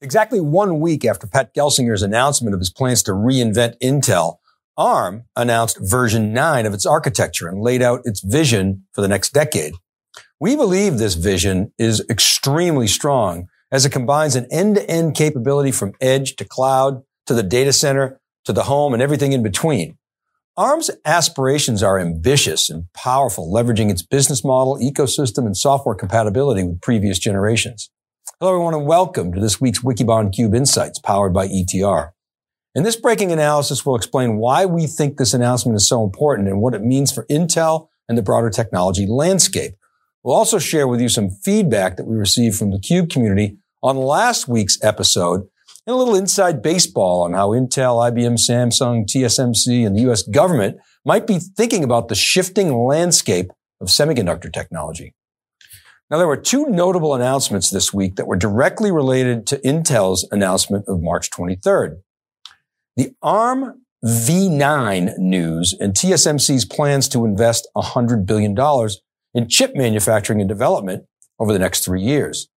Exactly one week after Pat Gelsinger's announcement of his plans to reinvent Intel, ARM announced version 9 of its architecture and laid out its vision for the next decade. We believe this vision is extremely strong as it combines an end-to-end capability from edge to cloud to the data center to the home and everything in between. ARM's aspirations are ambitious and powerful, leveraging its business model, ecosystem, and software compatibility with previous generations. Hello, everyone, and welcome to this week's Wikibon Cube Insights powered by ETR. In this breaking analysis, we'll explain why we think this announcement is so important and what it means for Intel and the broader technology landscape. We'll also share with you some feedback that we received from the Cube community on last week's episode and a little inside baseball on how Intel, IBM, Samsung, TSMC, and the US government might be thinking about the shifting landscape of semiconductor technology. Now, there were two notable announcements this week that were directly related to Intel's announcement of March 23rd. The ARM V9 news and TSMC's plans to invest $100 billion in chip manufacturing and development over the next three years.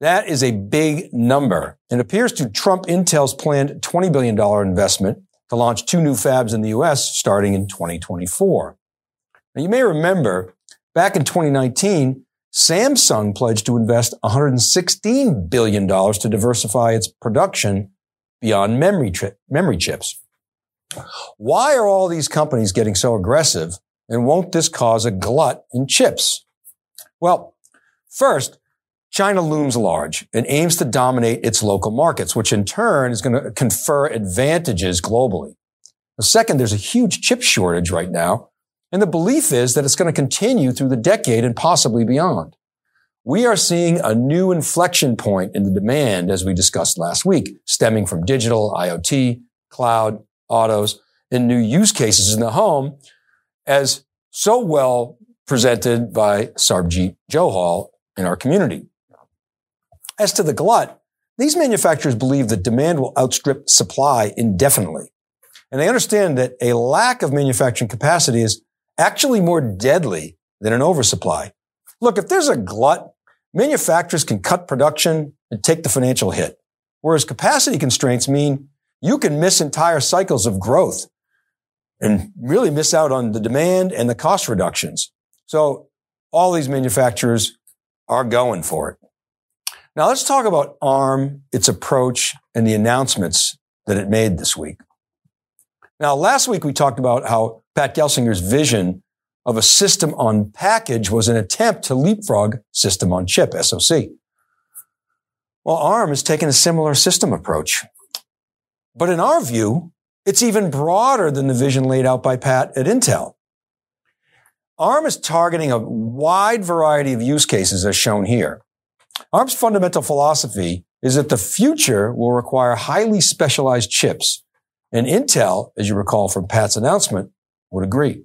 That is a big number and appears to trump Intel's planned $20 billion investment to launch two new fabs in the US starting in 2024. Now, you may remember back in 2019, Samsung pledged to invest $116 billion to diversify its production beyond memory, tri- memory chips. Why are all these companies getting so aggressive and won't this cause a glut in chips? Well, first, China looms large and aims to dominate its local markets, which in turn is going to confer advantages globally. Second, there's a huge chip shortage right now and the belief is that it's going to continue through the decade and possibly beyond. We are seeing a new inflection point in the demand, as we discussed last week, stemming from digital, IoT, cloud, autos, and new use cases in the home, as so well presented by Sarbjeet Johal in our community. As to the glut, these manufacturers believe that demand will outstrip supply indefinitely. And they understand that a lack of manufacturing capacity is actually more deadly than an oversupply. Look, if there's a glut, manufacturers can cut production and take the financial hit. Whereas capacity constraints mean you can miss entire cycles of growth and really miss out on the demand and the cost reductions. So all these manufacturers are going for it. Now let's talk about ARM, its approach, and the announcements that it made this week. Now, last week we talked about how Pat Gelsinger's vision of a system on package was an attempt to leapfrog system on chip, SoC. Well, ARM has taken a similar system approach. But in our view, it's even broader than the vision laid out by Pat at Intel. ARM is targeting a wide variety of use cases as shown here. ARM's fundamental philosophy is that the future will require highly specialized chips. And Intel, as you recall from Pat's announcement, would agree.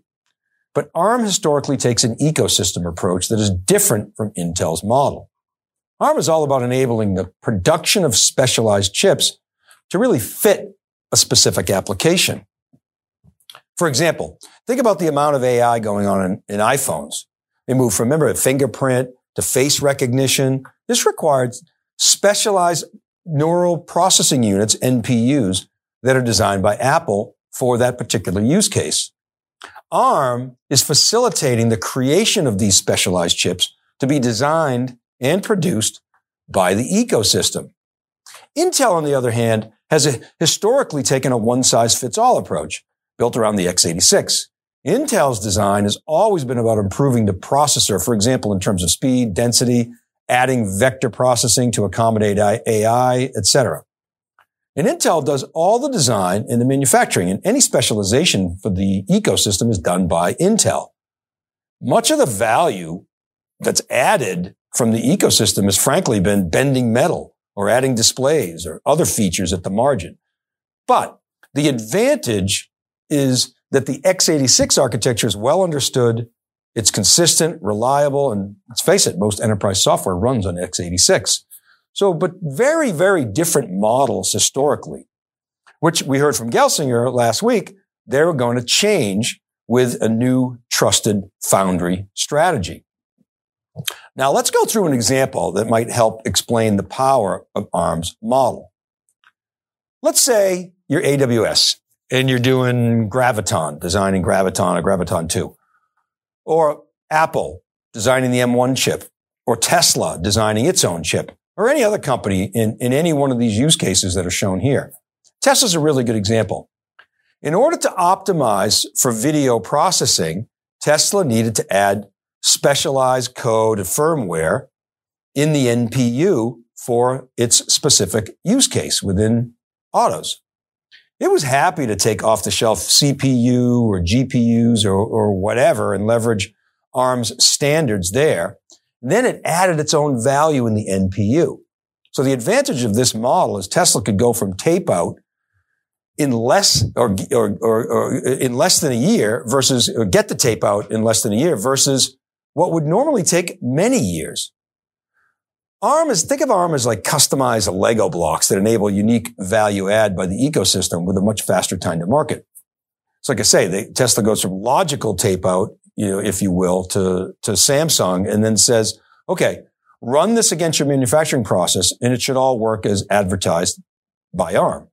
But ARM historically takes an ecosystem approach that is different from Intel's model. ARM is all about enabling the production of specialized chips to really fit a specific application. For example, think about the amount of AI going on in, in iPhones. They move from, remember, fingerprint to face recognition. This requires specialized neural processing units, NPUs, that are designed by Apple for that particular use case. ARM is facilitating the creation of these specialized chips to be designed and produced by the ecosystem. Intel, on the other hand, has historically taken a one size fits all approach built around the x86. Intel's design has always been about improving the processor, for example, in terms of speed, density, adding vector processing to accommodate AI, etc. And Intel does all the design and the manufacturing and any specialization for the ecosystem is done by Intel. Much of the value that's added from the ecosystem has frankly been bending metal or adding displays or other features at the margin. But the advantage is that the x86 architecture is well understood. It's consistent, reliable, and let's face it, most enterprise software runs on x86. So, but very, very different models historically, which we heard from Gelsinger last week. They're going to change with a new trusted foundry strategy. Now let's go through an example that might help explain the power of ARM's model. Let's say you're AWS and you're doing Graviton, designing Graviton or Graviton 2, or Apple designing the M1 chip, or Tesla designing its own chip, or any other company in, in any one of these use cases that are shown here. Tesla's a really good example. In order to optimize for video processing, Tesla needed to add specialized code and firmware in the NPU for its specific use case within autos. It was happy to take off the shelf CPU or GPUs or, or whatever and leverage ARM's standards there. Then it added its own value in the NPU. So the advantage of this model is Tesla could go from tape out in less or, or, or, or, in less than a year versus get the tape out in less than a year versus what would normally take many years. ARM is, think of ARM as like customized Lego blocks that enable unique value add by the ecosystem with a much faster time to market. So like I say, Tesla goes from logical tape out, you know, if you will, to, to Samsung and then says, okay, run this against your manufacturing process and it should all work as advertised by ARM.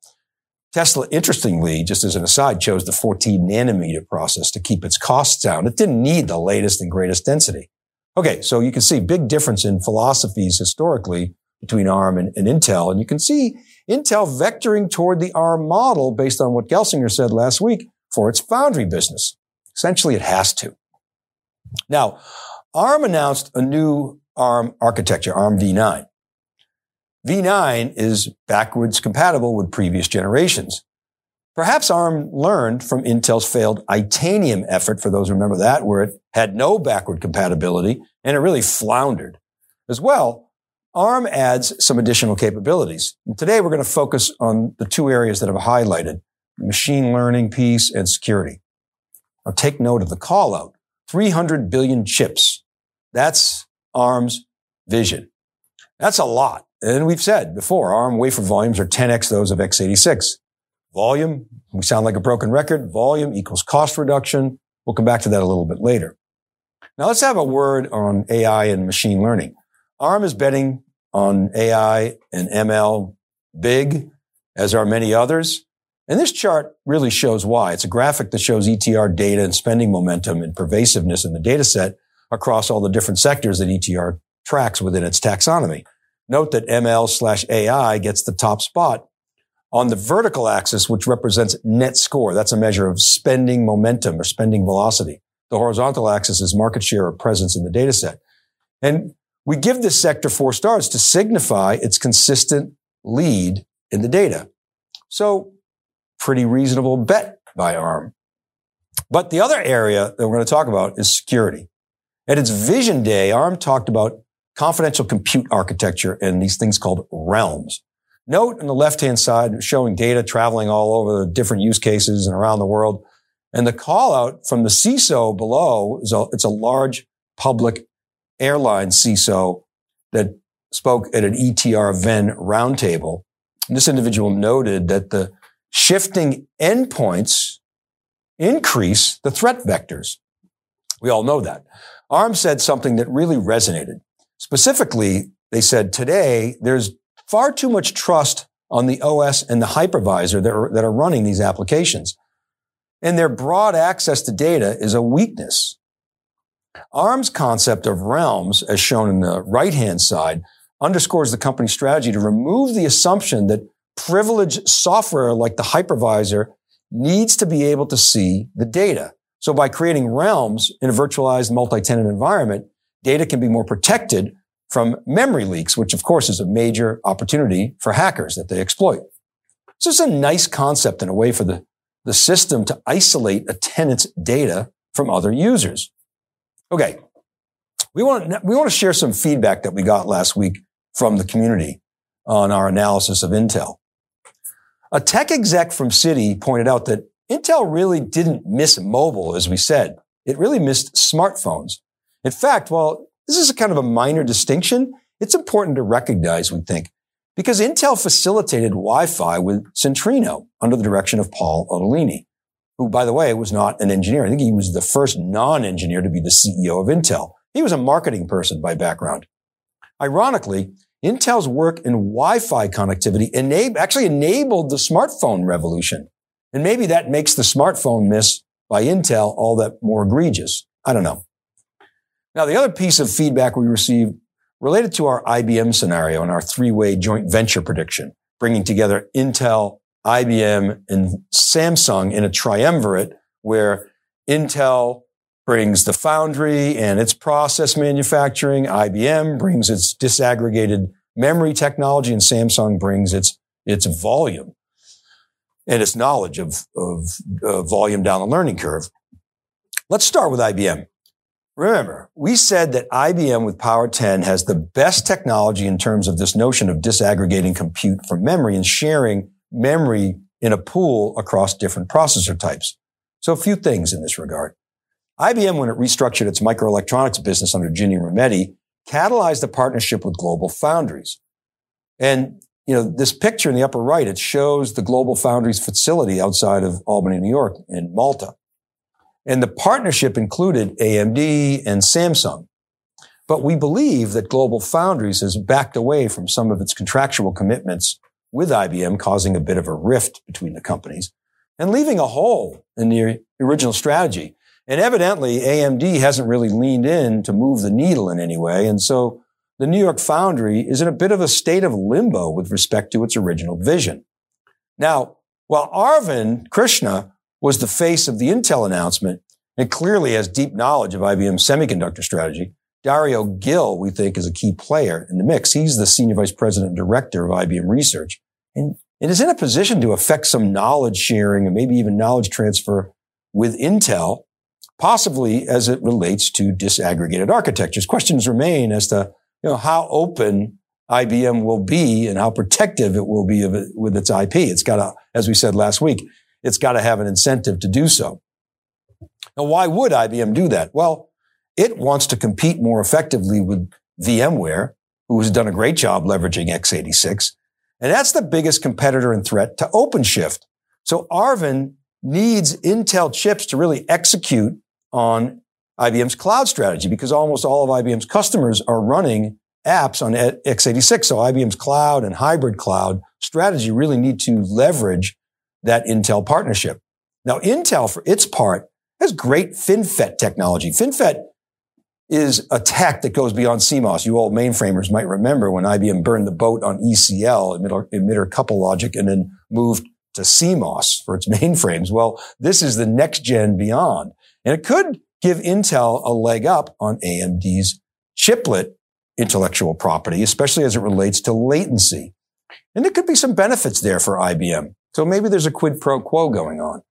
Tesla, interestingly, just as an aside, chose the 14 nanometer process to keep its costs down. It didn't need the latest and greatest density. Okay, so you can see big difference in philosophies historically between ARM and, and, Intel. And you can see Intel vectoring toward the ARM model based on what Gelsinger said last week for its foundry business. Essentially, it has to. Now, ARM announced a new ARM architecture, ARM v9. V9 is backwards compatible with previous generations. Perhaps ARM learned from Intel's failed Itanium effort, for those who remember that, where it had no backward compatibility and it really floundered. As well, ARM adds some additional capabilities. And today we're going to focus on the two areas that I've highlighted, machine learning piece and security. Now take note of the call out. 300 billion chips. That's ARM's vision. That's a lot. And we've said before, ARM wafer volumes are 10x those of x86. Volume, we sound like a broken record. Volume equals cost reduction. We'll come back to that a little bit later. Now let's have a word on AI and machine learning. ARM is betting on AI and ML big, as are many others. And this chart really shows why. It's a graphic that shows ETR data and spending momentum and pervasiveness in the data set across all the different sectors that ETR tracks within its taxonomy. Note that ML slash AI gets the top spot on the vertical axis, which represents net score. That's a measure of spending momentum or spending velocity. The horizontal axis is market share or presence in the data set. And we give this sector four stars to signify its consistent lead in the data. So pretty reasonable bet by ARM. But the other area that we're going to talk about is security. At its vision day, ARM talked about confidential compute architecture and these things called realms. Note on the left-hand side showing data traveling all over the different use cases and around the world. And the call out from the CISO below is a, it's a large public airline CISO that spoke at an ETR Venn roundtable. And this individual noted that the shifting endpoints increase the threat vectors. We all know that. ARM said something that really resonated. Specifically, they said today there's far too much trust on the OS and the hypervisor that are, that are running these applications. And their broad access to data is a weakness. ARM's concept of realms, as shown in the right-hand side, underscores the company's strategy to remove the assumption that privileged software like the hypervisor needs to be able to see the data. So by creating realms in a virtualized multi-tenant environment, data can be more protected from memory leaks, which of course is a major opportunity for hackers that they exploit. So it's a nice concept in a way for the, the system to isolate a tenant's data from other users. Okay. We want, we want to share some feedback that we got last week from the community on our analysis of Intel. A tech exec from Citi pointed out that Intel really didn't miss mobile, as we said. It really missed smartphones. In fact, while this is a kind of a minor distinction, it's important to recognize, we think, because Intel facilitated Wi-Fi with Centrino under the direction of Paul Otellini, who, by the way, was not an engineer. I think he was the first non-engineer to be the CEO of Intel. He was a marketing person by background. Ironically, Intel's work in Wi-Fi connectivity enab- actually enabled the smartphone revolution. And maybe that makes the smartphone miss by Intel all that more egregious. I don't know. Now, the other piece of feedback we received related to our IBM scenario and our three-way joint venture prediction, bringing together Intel, IBM, and Samsung in a triumvirate where Intel brings the foundry and its process manufacturing. IBM brings its disaggregated memory technology and Samsung brings its, its volume and its knowledge of, of uh, volume down the learning curve. Let's start with IBM. Remember, we said that IBM with Power 10 has the best technology in terms of this notion of disaggregating compute from memory and sharing memory in a pool across different processor types. So a few things in this regard. IBM, when it restructured its microelectronics business under Ginni Rometty, catalyzed a partnership with Global Foundries. And, you know, this picture in the upper right, it shows the Global Foundries facility outside of Albany, New York in Malta. And the partnership included AMD and Samsung. But we believe that Global Foundries has backed away from some of its contractual commitments with IBM, causing a bit of a rift between the companies and leaving a hole in the original strategy. And evidently AMD hasn't really leaned in to move the needle in any way. And so the New York foundry is in a bit of a state of limbo with respect to its original vision. Now, while Arvind Krishna was the face of the Intel announcement and clearly has deep knowledge of IBM's semiconductor strategy, Dario Gil, we think, is a key player in the mix. He's the senior vice president and director of IBM research and, is in a position to affect some knowledge sharing and maybe even knowledge transfer with Intel possibly as it relates to disaggregated architectures. Questions remain as to you know, how open IBM will be and how protective it will be it, with its IP. It's got to, as we said last week, it's got to have an incentive to do so. Now, why would IBM do that? Well, it wants to compete more effectively with VMware, who has done a great job leveraging x86. And that's the biggest competitor and threat to OpenShift. So Arvind needs Intel chips to really execute on IBM's cloud strategy because almost all of IBM's customers are running apps on x86. So IBM's cloud and hybrid cloud strategy really need to leverage that Intel partnership. Now, Intel, for its part, has great FinFET technology. FinFET is a tech that goes beyond CMOS. You old mainframers might remember when IBM burned the boat on ECL, emitter, emitter couple logic, and then moved to CMOS for its mainframes. Well, this is the next gen beyond. And it could give Intel a leg up on AMD's chiplet intellectual property, especially as it relates to latency. And there could be some benefits there for IBM. So maybe there's a quid pro quo going on.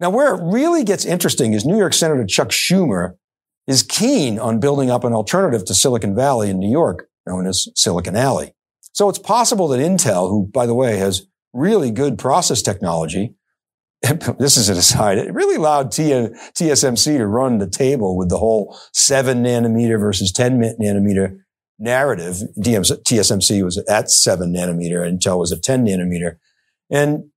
Now, where it really gets interesting is New York Senator Chuck Schumer is keen on building up an alternative to Silicon Valley in New York, known as Silicon Alley. So it's possible that Intel, who, by the way, has really good process technology, this is an aside. It really allowed TSMC uh, to run the table with the whole seven nanometer versus 10 nanometer narrative. TSMC was at seven nanometer, Intel was at 10 nanometer. And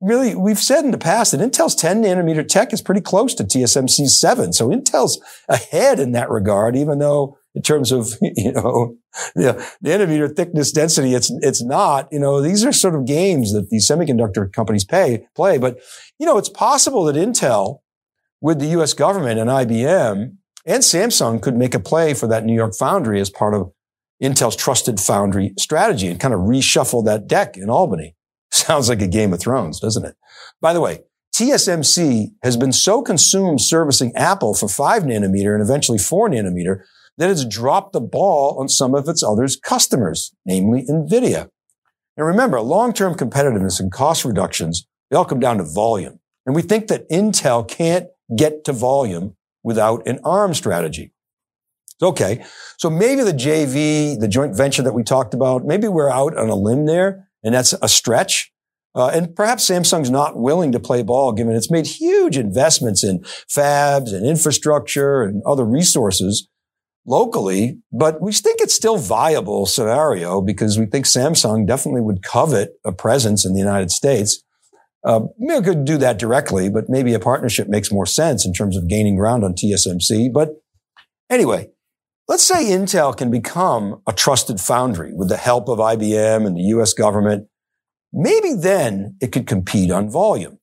really, we've said in the past that Intel's 10 nanometer tech is pretty close to TSMC's seven. So Intel's ahead in that regard, even though in terms of, you know, the, the nanometer thickness density, it's, it's not, you know, these are sort of games that these semiconductor companies pay, play. But, you know, it's possible that Intel with the U.S. government and IBM and Samsung could make a play for that New York foundry as part of Intel's trusted foundry strategy and kind of reshuffle that deck in Albany. Sounds like a Game of Thrones, doesn't it? By the way, TSMC has been so consumed servicing Apple for five nanometer and eventually four nanometer that it's dropped the ball on some of its other customers, namely NVIDIA. And remember, long-term competitiveness and cost reductions, they all come down to volume. And we think that Intel can't get to volume without an ARM strategy. Okay. So maybe the JV, the joint venture that we talked about, maybe we're out on a limb there and that's a stretch. Uh, and perhaps Samsung's not willing to play ball given it's made huge investments in fabs and infrastructure and other resources locally, but we think it's still viable scenario because we think Samsung definitely would covet a presence in the United States. Uh, maybe could do that directly, but maybe a partnership makes more sense in terms of gaining ground on TSMC. But anyway, Let's say Intel can become a trusted foundry with the help of IBM and the US government. Maybe then it could compete on volume.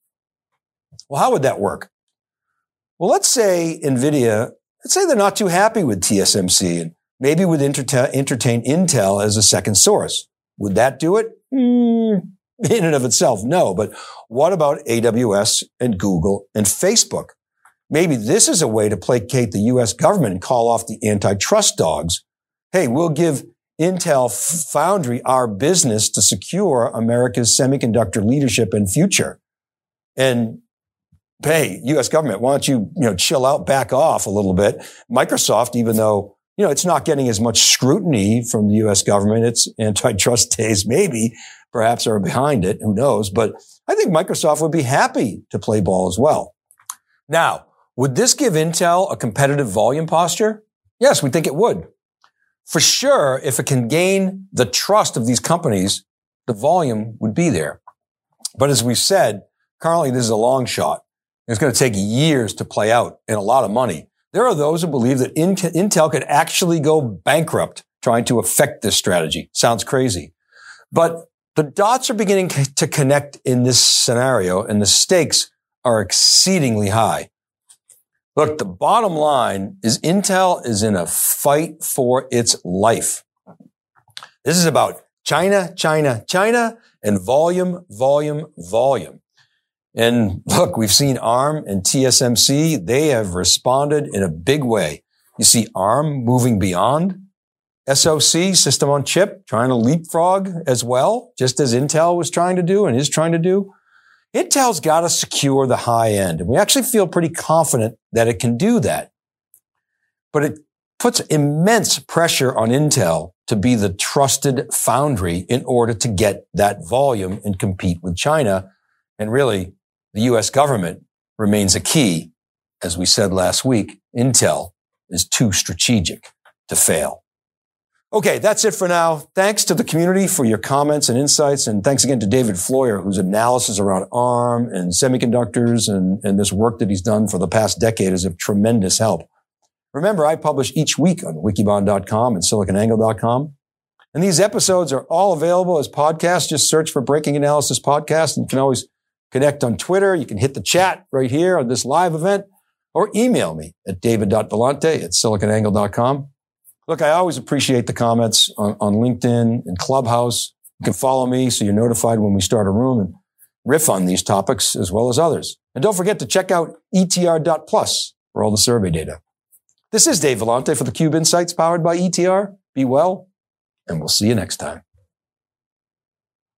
Well, how would that work? Well, let's say NVIDIA, let's say they're not too happy with TSMC and maybe would entertain Intel as a second source. Would that do it? Mm, in and of itself, no. But what about AWS and Google and Facebook? Maybe this is a way to placate the U.S. government and call off the antitrust dogs. Hey, we'll give Intel Foundry our business to secure America's semiconductor leadership and future. And hey, U.S. government, why don't you, you know, chill out, back off a little bit? Microsoft, even though, you know, it's not getting as much scrutiny from the U.S. government, its antitrust days maybe perhaps are behind it. Who knows? But I think Microsoft would be happy to play ball as well. Now, would this give Intel a competitive volume posture? Yes, we think it would. For sure, if it can gain the trust of these companies, the volume would be there. But as we've said, currently this is a long shot. It's going to take years to play out and a lot of money. There are those who believe that Intel could actually go bankrupt trying to affect this strategy. Sounds crazy. But the dots are beginning to connect in this scenario and the stakes are exceedingly high. Look, the bottom line is Intel is in a fight for its life. This is about China, China, China, and volume, volume, volume. And look, we've seen ARM and TSMC. They have responded in a big way. You see ARM moving beyond SoC, system on chip, trying to leapfrog as well, just as Intel was trying to do and is trying to do. Intel's got to secure the high end. And we actually feel pretty confident that it can do that. But it puts immense pressure on Intel to be the trusted foundry in order to get that volume and compete with China. And really, the US government remains a key. As we said last week, Intel is too strategic to fail. Okay, that's it for now. Thanks to the community for your comments and insights. And thanks again to David Floyer, whose analysis around ARM and semiconductors and, and this work that he's done for the past decade is of tremendous help. Remember, I publish each week on wikibon.com and siliconangle.com. And these episodes are all available as podcasts. Just search for Breaking Analysis Podcast and you can always connect on Twitter. You can hit the chat right here on this live event or email me at david.vellante at siliconangle.com. Look, I always appreciate the comments on, on LinkedIn and Clubhouse. You can follow me so you're notified when we start a room and riff on these topics as well as others. And don't forget to check out etr.plus for all the survey data. This is Dave Vellante for the Cube Insights powered by ETR. Be well, and we'll see you next time.